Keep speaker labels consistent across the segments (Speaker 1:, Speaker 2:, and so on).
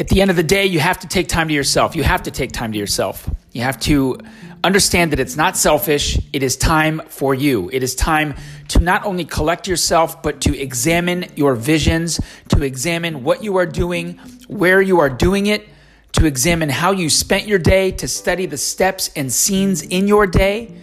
Speaker 1: at the end of the day, you have to take time to yourself. You have to take time to yourself. You have to understand that it's not selfish. It is time for you. It is time to not only collect yourself, but to examine your visions, to examine what you are doing, where you are doing it, to examine how you spent your day, to study the steps and scenes in your day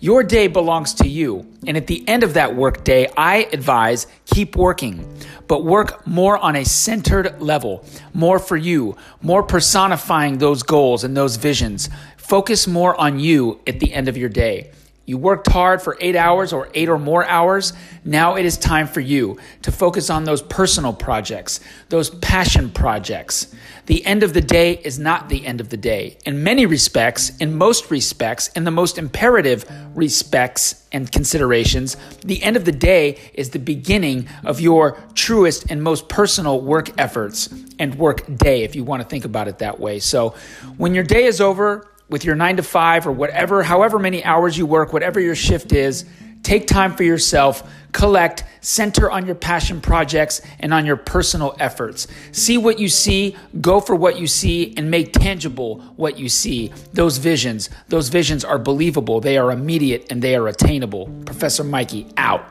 Speaker 1: your day belongs to you. And at the end of that work day, I advise keep working, but work more on a centered level, more for you, more personifying those goals and those visions. Focus more on you at the end of your day. You worked hard for eight hours or eight or more hours. Now it is time for you to focus on those personal projects, those passion projects. The end of the day is not the end of the day. In many respects, in most respects, in the most imperative respects and considerations, the end of the day is the beginning of your truest and most personal work efforts and work day, if you want to think about it that way. So when your day is over, with your nine to five or whatever, however many hours you work, whatever your shift is, take time for yourself, collect, center on your passion projects and on your personal efforts. See what you see, go for what you see, and make tangible what you see. Those visions, those visions are believable, they are immediate, and they are attainable. Professor Mikey, out.